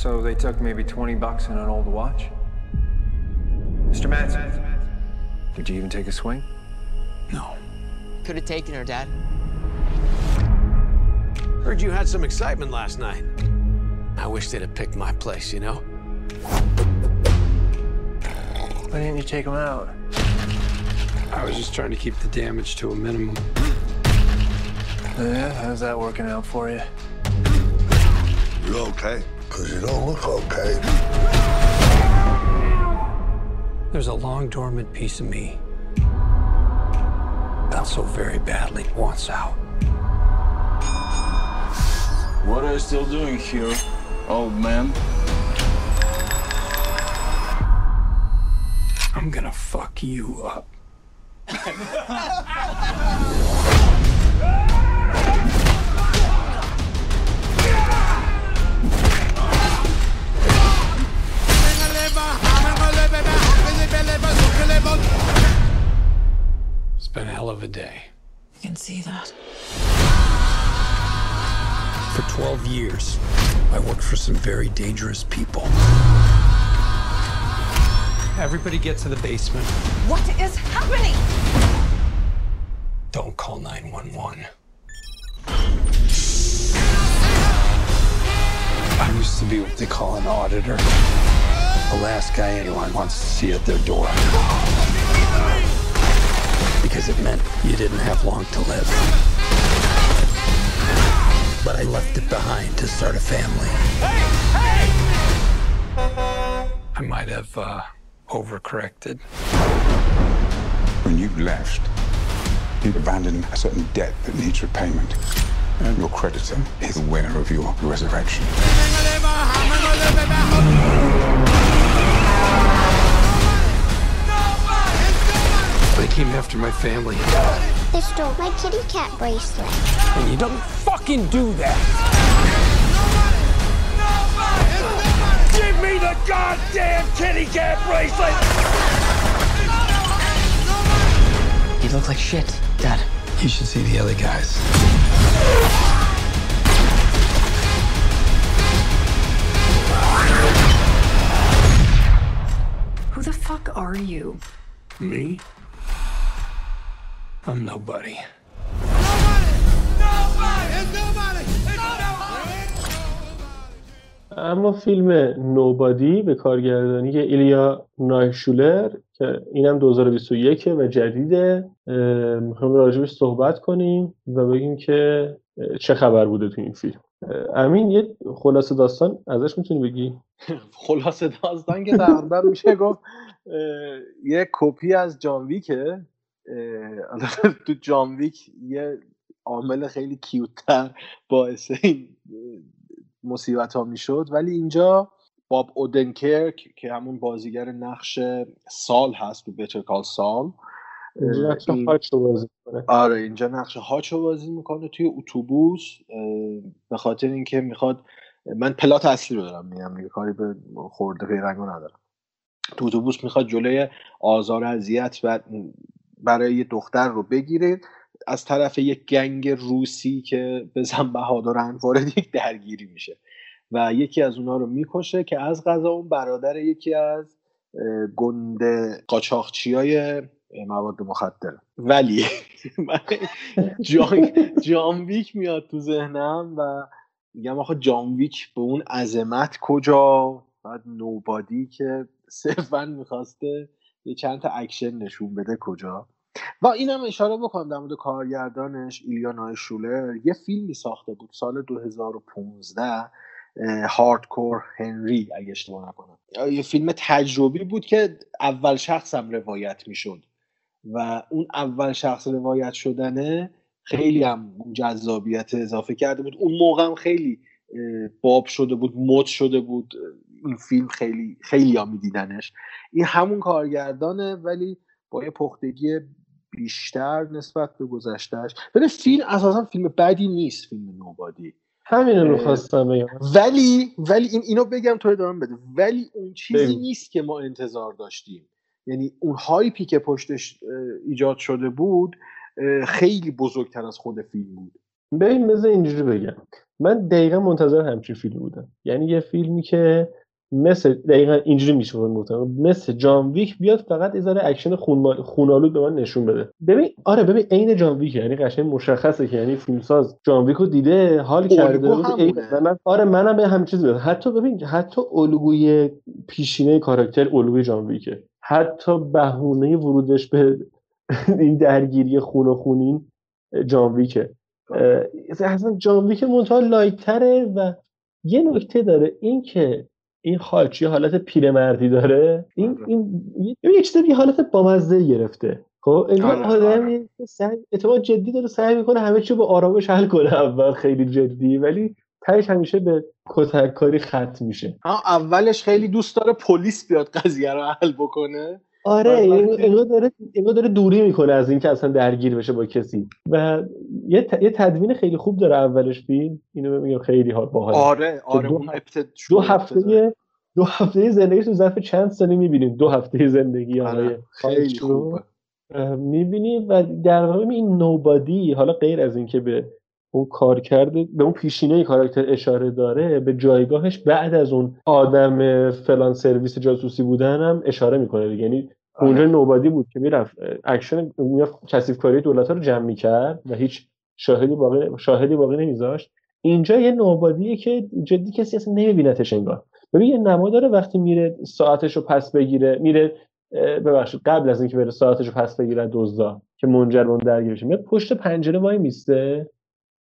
So they took maybe 20 bucks and an old watch? Mr. Manson, did you even take a swing? No. Could have taken her, Dad. Heard you had some excitement last night. I wish they'd have picked my place, you know? Why didn't you take him out? I was just trying to keep the damage to a minimum. Yeah, how's that working out for you? You okay? Because you don't look okay. There's a long dormant piece of me that so very badly wants out. What are you still doing here, old man? I'm gonna fuck you up. It's been a hell of a day. You can see that. For 12 years, I worked for some very dangerous people. Everybody get to the basement. What is happening? Don't call 911. I used to be what they call an auditor. The last guy anyone wants to see at their door. Because it meant you didn't have long to live. But I left it behind to start a family. I might have uh, overcorrected. When you left, you abandoned a certain debt that needs repayment. And your creditor is aware of your resurrection. Came after my family. They stole my kitty cat bracelet. And you don't fucking do that. Give me the goddamn kitty cat bracelet! You look like shit, Dad. You should see the other guys. Who the fuck are you? Me? I'm nobody. اما فیلم نوبادی به کارگردانی ایلیا نایشولر که اینم 2021 و جدیده می‌خوایم راجبش صحبت کنیم و بگیم که چه خبر بوده تو این فیلم. امین یه خلاصه داستان ازش می‌تونی بگی؟ خلاصه داستان که تقریبا میشه گفت یه کپی از جان ویکه. تو جان ویک یه عامل خیلی کیوتتر باعث این مصیبت ها می‌شد. ولی اینجا باب اودنکرک که همون بازیگر نقش سال هست تو بتر کال سال نقش بازی می‌کنه. آره اینجا نقش هاچ رو بازی می‌کنه توی اتوبوس به خاطر اینکه می‌خواد من پلات اصلی رو دارم میگم دیگه کاری به خورده پیرنگو ندارم. تو اتوبوس می‌خواد جلوی آزار اذیت و برای یه دختر رو بگیره از طرف یک گنگ روسی که به زن بهادرن وارد یک درگیری میشه و یکی از اونها رو می‌کشه که از غذا اون برادر یکی از گنده قاچاقچی های مواد مخدر. ولی جان جانویک میاد تو ذهنم و میگم آخه جانویک به اون عظمت کجا؟ بعد نوبادی که صرفا می‌خواسته یه چند تا اکشن نشون بده کجا. و اینم اشاره بکنم در مورد کارگردانش ایلیا نایشولر. یه فیلمی ساخته بود سال 2015 Hardcore Henry اگه اشتباه نکنم. یه فیلم تجربی بود که اول شخص هم روایت می‌شد. و اون اول شخص روایت شدنه خیلی هم جذابیت اضافه کرده بود. اون موقع هم خیلی باب شده بود مد شده بود. این فیلم خیلی خیلی ها میدیدنش. این همون کارگردانه ولی با یه پختگی بیشتر نسبت به گذشتهش ولی فیلم اساسا فیلم بدی نیست فیلم نوبادی. همین رو خواستم بگم. ولی ولی این اینو بگم تو ادامه بده. ولی اون چیزی. نیست که ما انتظار داشتیم. یعنی اون هایپی که پشتش ایجاد شده بود خیلی بزرگتر از خود فیلم بود. ببین مثل اینجوری بگم. من دقیقا منتظر همچین فیلم بودم. یعنی یه فیلمی که مثل دقیقا اینجوری میشه گفتم مثل جان ویک بیاد فقط یه ذره اکشن خون خون‌آلود به من نشون بده. ببین آره ببین عین جان ویک یعنی قشنگ مشخصه که یعنی فیلمساز جان ویک رو دیده حال کرده من آره منم به همین چیز بیاد حتی ببین حتی الگوی پیشینه کاراکتر الگوی جان ویکه. حتی بهونه ورودش به این درگیری خون و خونین جان ویکه. اصلا جان ویک منتها لایتره و یه نکته داره این که این خالچی حالت پیرمردی داره؟ این آره. این یه چیز یه حالت بامزه گرفته. خب انگار آره، آره. اعتماد جدی داره سعی می‌کنه همه چی با آرامش حل کنه. اول خیلی جدی ولی تهش همیشه به کتککاری ختم میشه. اولش خیلی دوست داره پلیس بیاد قضیه رو حل بکنه. آره انگار داره داره دوری می‌کنه از اینکه اصلا درگیر بشه با کسی. و یه, یه تدوین خیلی خوب داره اولش فیلم. اینو میگم خیلی حال باحال آره آره دو, دو هفته دو هفته زندگی تو ظرف چند سالی می‌بینیم؟ دو هفته زندگی آره خیلی خوبه. می‌بینیم و در واقع این نوبادی حالا غیر از اینکه به اون کار کرده به اون پیشینه کاراکتر اشاره داره به جایگاهش بعد از اون آدم فلان سرویس جاسوسی بودن هم اشاره می‌کنه دیگه. یعنی اونجا آره. nobody بود که می‌رفت. اکشن می‌رفت کثیف کاری دولت ها رو جمع می‌کرد و هیچ شاهدی باقی شاهدی باقی نمیذاشت. اینجا یه nobody ه که جدی کسی اصلا نمیبینتش انگار. ببین یه نما داره وقتی میره ساعتش رو پس بگیره میره ببخشید قبل از اینکه بره ساعتش رو پس بگیره دزدا که منجر به اون میاد پشت پنجره وای میسته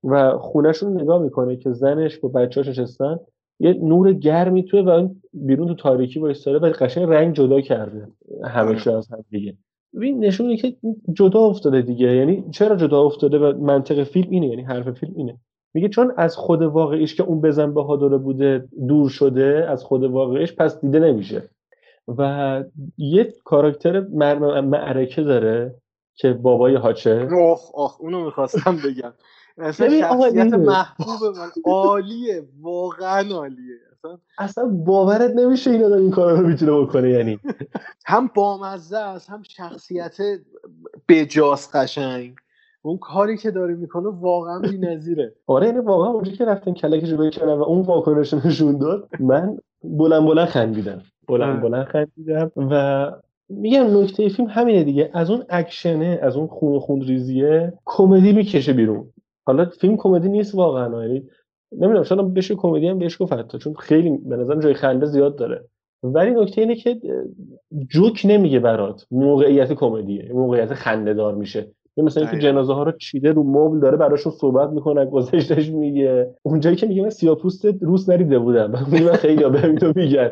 و خونهشون نگاه می‌کنه که زنش با بچه‌هاش نشستن یه نور گرمی توئه و بیرون تو تاریکی وایساده و قشنگ رنگ جدا کرده. همه آره. از هم دیگه. ببین نشونه که جدا افتاده دیگه. یعنی چرا جدا افتاده و منطق فیلم اینه؟ یعنی حرف فیلم اینه. میگه چون از خود واقعیش که اون بزن بهادره بوده دور شده از خود واقعیش پس دیده نمیشه. و یه کاراکتر معرکه داره که بابای هاچه. اوه اوه اونو می‌خواستم بگم. اصلا شخصیت محبوب من عالیه واقعا عالیه. اصلا اصلا باورت نمیشه این آدم این کارا رو می‌تونه بکنه یعنی. هم بامزه است هم شخصیت بجاست قشنگ. اون کاری که داره می‌کنه واقعا بی‌نظیره. آره یعنی واقعا اونجا که رفتن کلکش رو کردن و اون واکنش نشون داد من بلند بلند خندیدم. بلند بلند خندیدم و میگم نکته فیلم همینه دیگه. از اون اکشنه از اون خون خون ریزیه کمدی می‌کشه بیرون. حالا فیلم کمدی نیست واقعا یعنی نمی‌دونم شاید بشه کمدی هم بهش گفت حتی چون خیلی به نظر جای خنده زیاد داره. ولی نکته اینه که جوک نمیگه برات موقعیت کمدیه موقعیت خنده دار میشه مثلا اینکه جنازه ها رو چیده رو مبل داره براشون صحبت می‌کنه گذشتش میگه. اونجایی که میگه من سیاپوست روس نریده بودم. من خیلی به اینو میگن.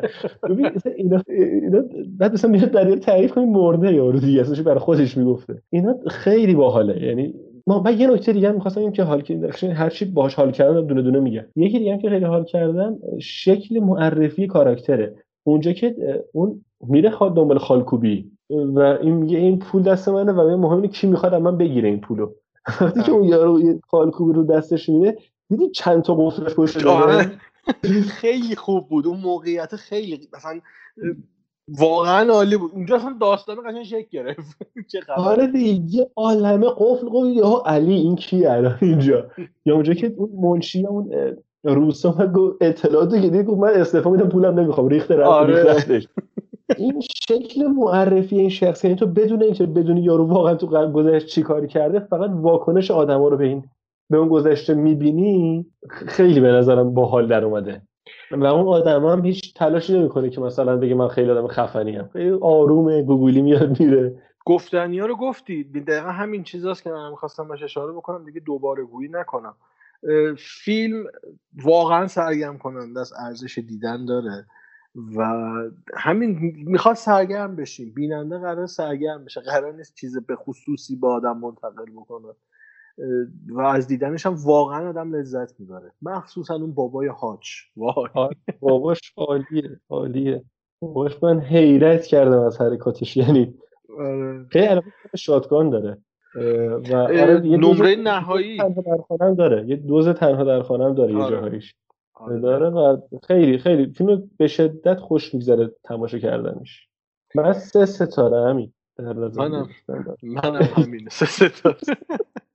ببین اینا اینا بعد مثلا میاد در تعریف کنیم مرده یارو دیگه اصلا برای خودش می‌گفته. اینا خیلی باحاله. یعنی ما بعد یه نکته دیگه هم می‌خواستم که حال کردن هر چی باهاش حال کردن دونه دونه میگم یکی دیگه هم که خیلی حال کردن شکل معرفی کاراکتره. اونجا که اون میره خواد دنبال خالکوبی و این میگه این پول دست منه و مهم اینه کی می‌خواد من بگیره این پولو. وقتی که اون یارو خالکوبی رو دستش میده دیدی چند تا قفلش پشت داره؟ خیلی خوب بود. اون موقعیت خیلی مثلا واقعا عالی بود. اونجا اصلا داستان قشنگ شکل گرفت. آره دیگه عالمه قفل قفل یا علی این کی الان اینجا؟ یا اونجا که اون منشی اون روسا من اطلاعاتو که گفت من استعفا میدم پولم نمی‌خوام ریخت رفت آره. این شکل معرفی این شخص یعنی تو بدون اینکه بدون یارو واقعا تو گذشته چی کاری کرده فقط واکنش آدما رو به این به اون گذشته می‌بینی خیلی به نظرم باحال در اومده و اون آدم هم هیچ تلاشی نمی‌کنه که مثلا بگه من خیلی آدم خفنی هم خیلی آرومه گوگولی میاد میره. گفتنی ها رو گفتی. دقیقا همین چیزاست که من می‌خواستم باشه اشاره بکنم. دیگه دوباره گویی نکنم. فیلم واقعا سرگرم کننده از ارزش دیدن داره. و همین می‌خواد سرگرم بشیم. بیننده قرار سرگرم بشه. قرار نیست چیز به خصوصی با آدم منتقل بکنه. و از دیدنش هم واقعا آدم لذت می‌بره. مخصوصا اون بابای هاچ باباش عالیه عالیه. باباش من حیرت کردم از حرکاتش. یعنی آره. خیلی شاتگان داره. و آره یه نمره نهایی. تنها در خانم داره. یه دوز تنها در خانم داره یه آره. جاهایش آره. داره و خیلی خیلی فیلم به شدت خوش میگذره تماشا کردنش. من سه ستاره همین منم. منم همین سه ستاره.